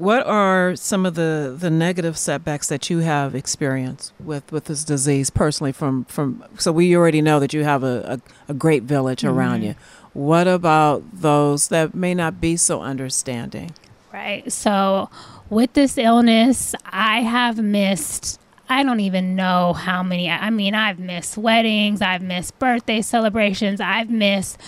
What are some of the, the negative setbacks that you have experienced with, with this disease personally? From, from so we already know that you have a, a, a great village around Mm-hmm. you. What about those that may not be so understanding? Right. So, with this illness, I have missed, I don't even know how many. I mean, I've missed weddings, I've missed birthday celebrations, I've missed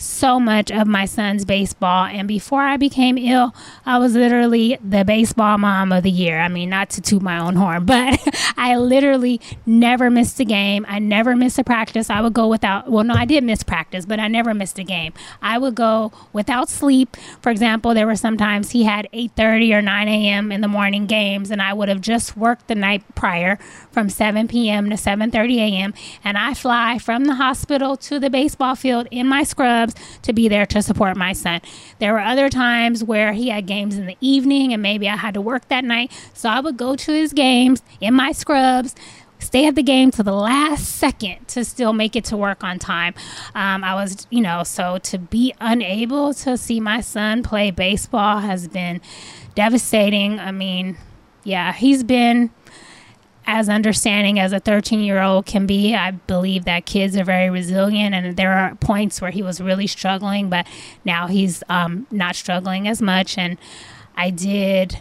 so much of my son's baseball. And before I became ill, I was literally the baseball mom of the year. I mean, not to toot my own horn, but I literally never missed a game. I never missed a practice. I would go without, well, no, I did miss practice, but I never missed a game. I would go without sleep. For example, there were sometimes he had 8.30 or 9 a.m. in the morning games, and I would have just worked the night prior from 7 p.m. to 7.30 a.m. And I fly from the hospital to the baseball field in my scrubs to be there to support my son. There were other times where he had games in the evening and maybe I had to work that night. So I would go to his games in my scrubs stay at the game to the last second to still make it to work on time. Um, I was, you know, so to be unable to see my son play baseball has been devastating. I mean, yeah, he's been as understanding as a 13 year old can be. I believe that kids are very resilient, and there are points where he was really struggling, but now he's um, not struggling as much. And I did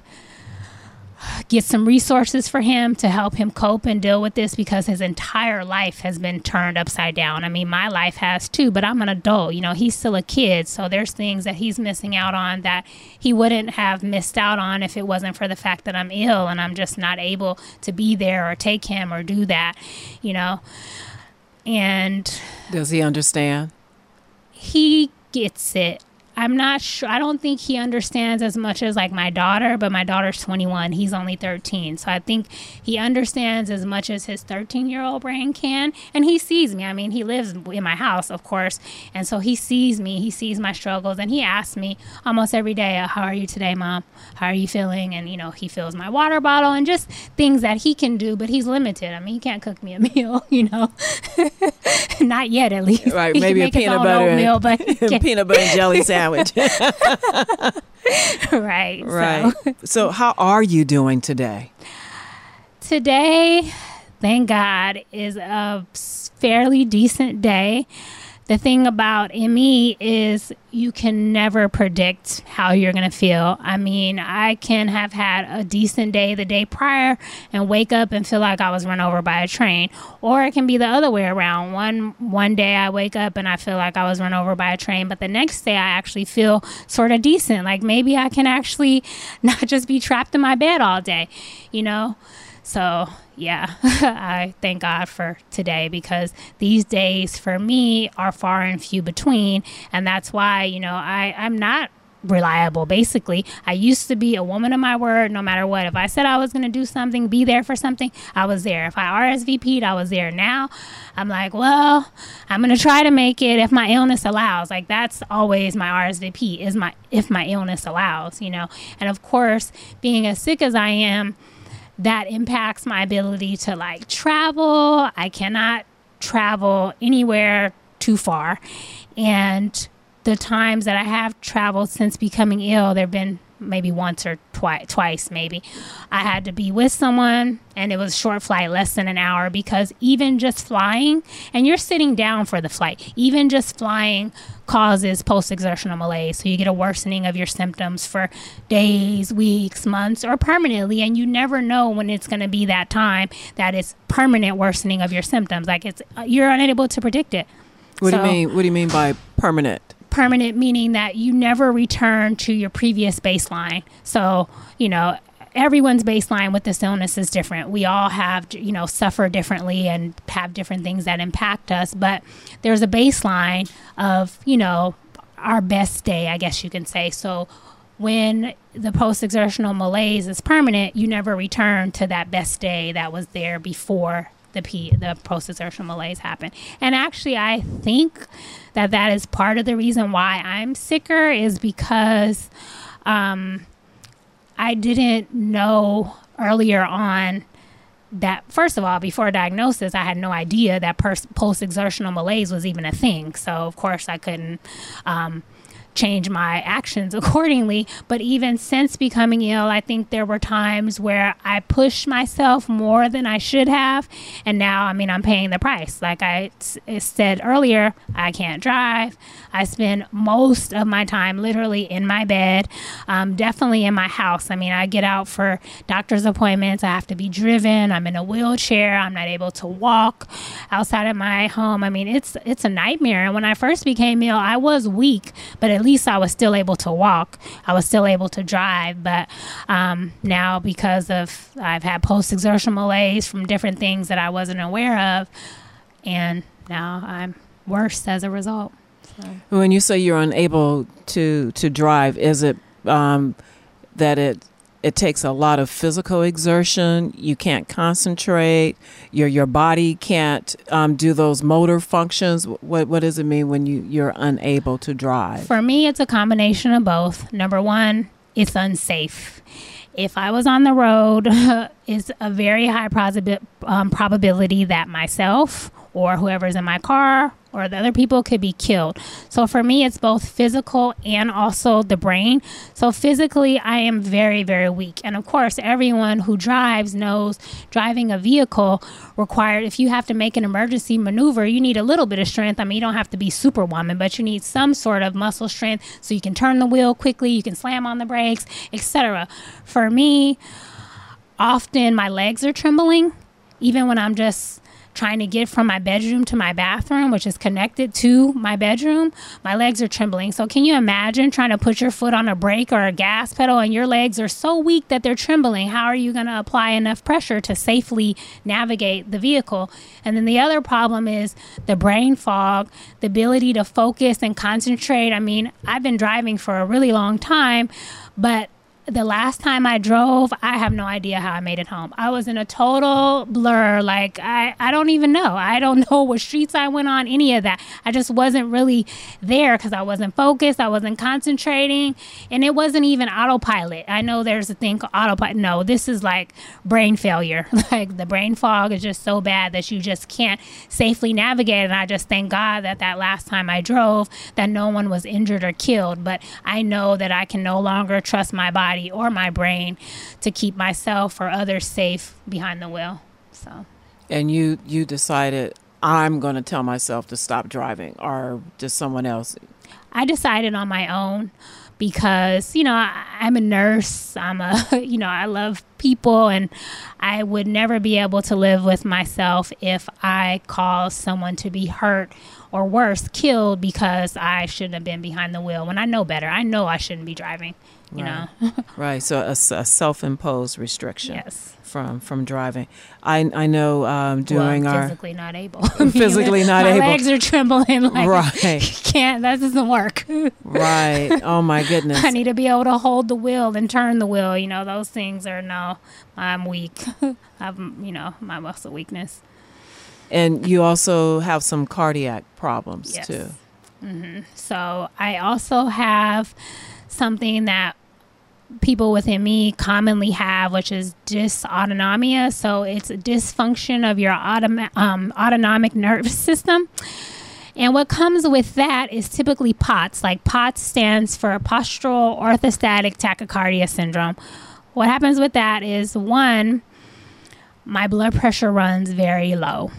get some resources for him to help him cope and deal with this because his entire life has been turned upside down. I mean, my life has too, but I'm an adult. You know, he's still a kid. So there's things that he's missing out on that he wouldn't have missed out on if it wasn't for the fact that I'm ill and I'm just not able to be there or take him or do that, you know. And Does he understand? he gets it. I'm not sure. I don't think he understands as much as like my daughter, but my daughter's 21. He's only 13. So I think he understands as much as his 13 year old brain can. And he sees me. I mean, he lives in my house, of course. And so he sees me. He sees my struggles. And he asks me almost every day, uh, How are you today, mom? How are you feeling? And, you know, he fills my water bottle and just things that he can do, but he's limited. I mean, he can't cook me a meal, you know, not yet at least. Right, maybe a peanut butter and- but Peanut butter and jelly sandwich. Right. right. So So, how are you doing today? today, thank God, is a fairly decent day. The thing about ME is you can never predict how you're going to feel. I mean, I can have had a decent day the day prior and wake up and feel like I was run over by a train, or it can be the other way around. One one day I wake up and I feel like I was run over by a train, but the next day I actually feel sort of decent. Like maybe I can actually not just be trapped in my bed all day, you know? So, yeah, I thank God for today because these days for me are far and few between. And that's why, you know, I, I'm not reliable. Basically i used to be a woman of my word. No matter what if i said i was going to do something be there for something i was there. If i rsvp'd i was there. Now i'm like well i'm going to try to make it if my illness allows. Like that's always my rsvp is my if my illness allows you know. And of course being as sick as i am that impacts my ability to like travel. I cannot travel anywhere too far. And the times that I have traveled since becoming ill, there have been maybe once or twice, twice maybe. I had to be with someone, and it was short flight, less than an hour, because even just flying, and you're sitting down for the flight, even just flying causes post exertional malaise. So you get a worsening of your symptoms for days, weeks, months, or permanently, and you never know when it's going to be that time that it's permanent worsening of your symptoms. Like it's uh, you're unable to predict it. What do you mean? What do you mean by permanent? Permanent meaning that you never return to your previous baseline. So, you know, everyone's baseline with this illness is different. We all have, you know, suffer differently and have different things that impact us, but there's a baseline of, you know, our best day, I guess you can say. So, when the post exertional malaise is permanent, you never return to that best day that was there before the P, the post exertional malaise happened. And actually, I think that that is part of the reason why I'm sicker is because um, I didn't know earlier on that first of all before diagnosis i had no idea that pers- post-exertional malaise was even a thing. So of course i couldn't um, change my actions accordingly. But even since becoming ill i think there were times where i pushed myself more than i should have. And now i mean i'm paying the price. Like i said earlier i can't drive. I spend most of my time literally in my bed um, definitely in my house. I mean i get out for doctor's appointments. I have to be driven. I'm in a wheelchair. I'm not able to walk outside of my home. I mean it's it's a nightmare. And when i first became ill i was weak but at least i was still able to walk. I was still able to drive but um, now because of i've had post-exertional malaise from different things that i wasn't aware of and now i'm worse as a result. When you say you're unable to to drive, is it um, that it it takes a lot of physical exertion? You can't concentrate. Your your body can't um, do those motor functions. What what does it mean when you you're unable to drive? For me, it's a combination of both. Number one, it's unsafe. If I was on the road, it's a very high um, probability that myself or whoever's in my car or the other people could be killed. So for me, it's both physical and also the brain. So physically, I am very, very weak. And of course, everyone who drives knows driving a vehicle required, if you have to make an emergency maneuver, you need a little bit of strength. I mean, you don't have to be superwoman, but you need some sort of muscle strength so you can turn the wheel quickly, you can slam on the brakes, etc. For me, often my legs are trembling, even when I'm just trying to get from my bedroom to my bathroom, which is connected to my bedroom, my legs are trembling. So, can you imagine trying to put your foot on a brake or a gas pedal and your legs are so weak that they're trembling? How are you going to apply enough pressure to safely navigate the vehicle? And then the other problem is the brain fog, the ability to focus and concentrate. I mean, I've been driving for a really long time, but the last time I drove, I have no idea how I made it home. I was in a total blur. Like, I, I don't even know. I don't know what streets I went on, any of that. I just wasn't really there because I wasn't focused. I wasn't concentrating. And it wasn't even autopilot. I know there's a thing called autopilot. No, this is like brain failure. like, the brain fog is just so bad that you just can't safely navigate. And I just thank God that that last time I drove, that no one was injured or killed. But I know that I can no longer trust my body or my brain to keep myself or others safe behind the wheel. So, and you you decided I'm going to tell myself to stop driving, or just someone else. I decided on my own because, you know, I, I'm a nurse. I'm a, you know, I love people and I would never be able to live with myself if I caused someone to be hurt or worse, killed because I shouldn't have been behind the wheel when I know better. I know I shouldn't be driving, you Right. know. Right. So a self-imposed restriction yes. from from driving. I I know um, during well, our physically not able. Physically not my able. My legs are trembling. Like, Right. can't. That doesn't work. right. Oh my goodness. I need to be able to hold the wheel and turn the wheel. You know, those things are no. I'm weak. I've you know my muscle weakness. And you also have some cardiac problems Yes. too. So I also have something that people with ME commonly have, which is dysautonomia. So it's a dysfunction of your autom- um, autonomic nervous system. And what comes with that is typically POTS. Like POTS stands for postural orthostatic tachycardia syndrome. What happens with that is one, my blood pressure runs very low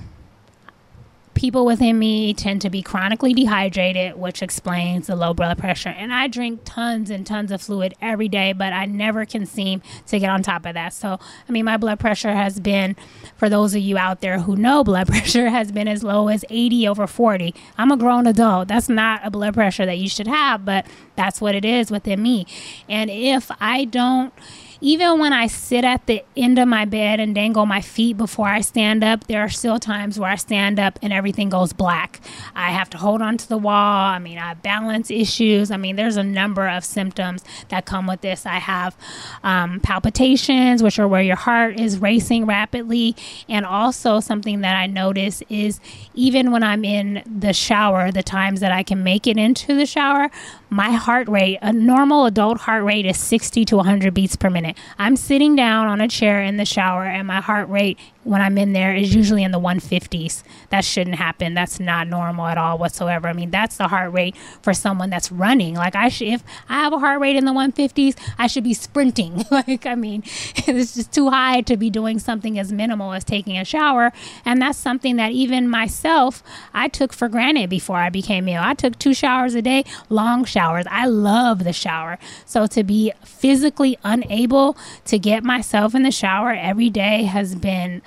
people with ME tend to be chronically dehydrated, which explains the low blood pressure. And I drink tons and tons of fluid every day, but I never can seem to get on top of that. So, I mean, my blood pressure has been, for those of you out there who know blood pressure, has been as low as 80 over 40. I'm a grown adult. That's not a blood pressure that you should have, but that's what it is within me. And if I don't, even when I sit at the end of my bed and dangle my feet before I stand up, there are still times where I stand up and everything goes black. I have to hold on to the wall. I mean, I have balance issues. I mean, there's a number of symptoms that come with this. I have um, palpitations, which are where your heart is racing rapidly. And also, something that I notice is even when I'm in the shower, the times that I can make it into the shower, my heart rate, a normal adult heart rate is 60 to 100 beats per minute. I'm sitting down on a chair in the shower and my heart rate when I'm in there is usually in the 150s. That shouldn't happen. That's not normal at all whatsoever. I mean, that's the heart rate for someone that's running. Like I should, if I have a heart rate in the 150s, I should be sprinting. like I mean, it's just too high to be doing something as minimal as taking a shower. And that's something that even myself I took for granted before I became ill. I took two showers a day, long showers. I love the shower. So to be physically unable to get myself in the shower every day has been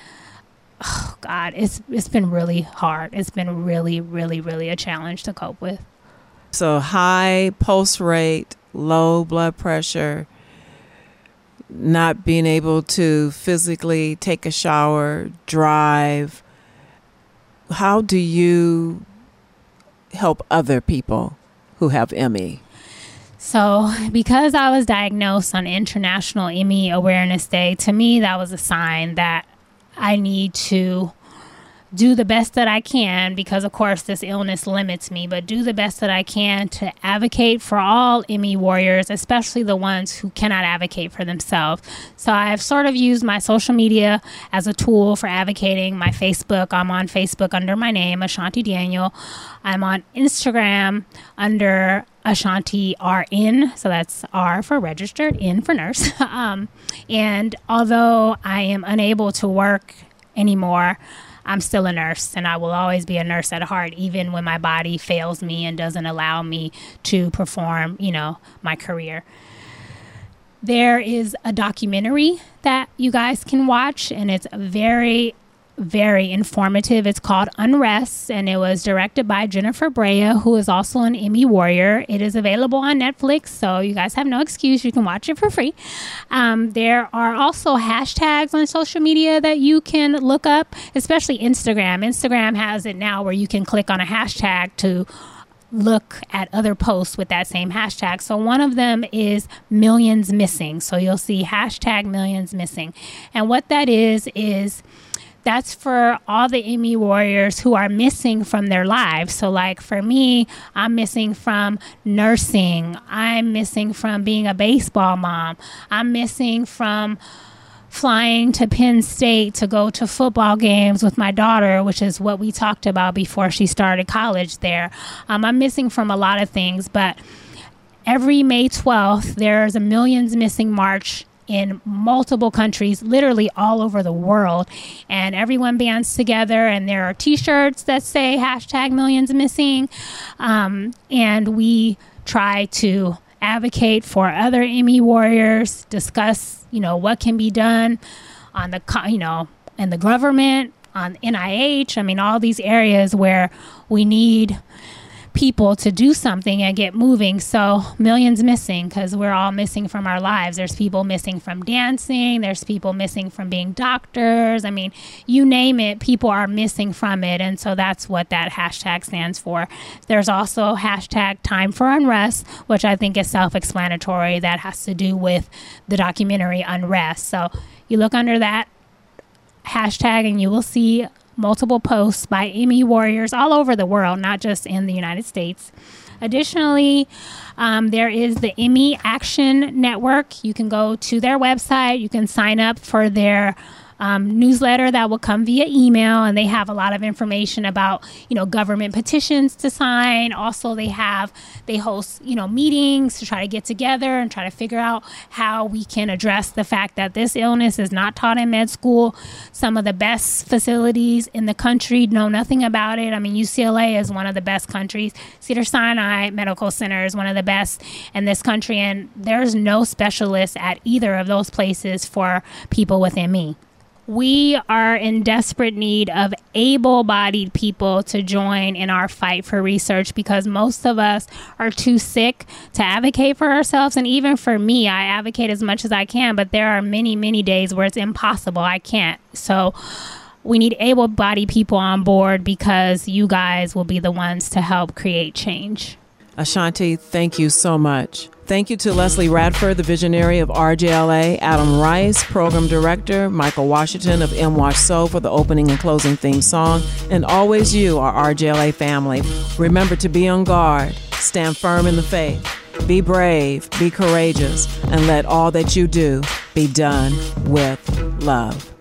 oh God, it's it's been really hard. It's been really, really, really a challenge to cope with. So high pulse rate, low blood pressure, not being able to physically take a shower, drive. How do you help other people who have ME? So, because I was diagnosed on International ME Awareness Day, to me, that was a sign that I need to do the best that I can because, of course, this illness limits me, but do the best that I can to advocate for all ME warriors, especially the ones who cannot advocate for themselves. So I've sort of used my social media as a tool for advocating. My Facebook, I'm on Facebook under my name, Ashanti Daniel. I'm on Instagram under Ashanti RN, so that's R for registered, N for nurse. um, and although I am unable to work anymore, I'm still a nurse and I will always be a nurse at heart, even when my body fails me and doesn't allow me to perform, you know, my career. There is a documentary that you guys can watch, and it's very very informative. It's called Unrest, and it was directed by Jennifer Brea, who is also an ME warrior. It is available on Netflix, so you guys have no excuse. You can watch it for free. Um, there are also hashtags on social media that you can look up, especially Instagram. Instagram has it now where you can click on a hashtag to look at other posts with that same hashtag. So one of them is millions missing. So you'll see hashtag millions missing. And what that is, is that's for all the ME warriors who are missing from their lives. So, like for me, I'm missing from nursing, I'm missing from being a baseball mom, I'm missing from flying to Penn State to go to football games with my daughter, which is what we talked about before she started college there. Um, I'm missing from a lot of things, but every May 12th, there's a Millions Missing March in multiple countries, literally all over the world. And everyone bands together, and there are t shirts that say hashtag millions missing. Um, and we try to advocate for other ME warriors, discuss, you know, what can be done on the, you know, in the government, on NIH. I mean, all these areas where we need people to do something and get moving. So millions missing because we're all missing from our lives. There's people missing from dancing. There's people missing from being doctors. I mean, you name it, people are missing from it. And so that's what that hashtag stands for. There's also hashtag time for unrest, which I think is self-explanatory. That has to do with the documentary Unrest. So you look under that hashtag and you will see multiple posts by ME warriors all over the world, not just in the United States. Additionally, um, there is the ME Action Network. You can go to their website, you can sign up for their um, newsletter that will come via email, and they have a lot of information about you know government petitions to sign. Also, they have they host you know meetings to try to get together and try to figure out how we can address the fact that this illness is not taught in med school. Some of the best facilities in the country know nothing about it. I mean, UCLA is one of the best countries. Cedar Sinai Medical Center is one of the best in this country, and there's no specialist at either of those places for people with ME we are in desperate need of able bodied people to join in our fight for research because most of us are too sick to advocate for ourselves. And even for me, I advocate as much as I can, but there are many, many days where it's impossible. I can't. So, we need able bodied people on board because you guys will be the ones to help create change. Ashanti, thank you so much. Thank you to Leslie Radford, the visionary of RJLA, Adam Rice, program director, Michael Washington of M Wash Soul for the opening and closing theme song, and always you, our RJLA family. Remember to be on guard, stand firm in the faith, be brave, be courageous, and let all that you do be done with love.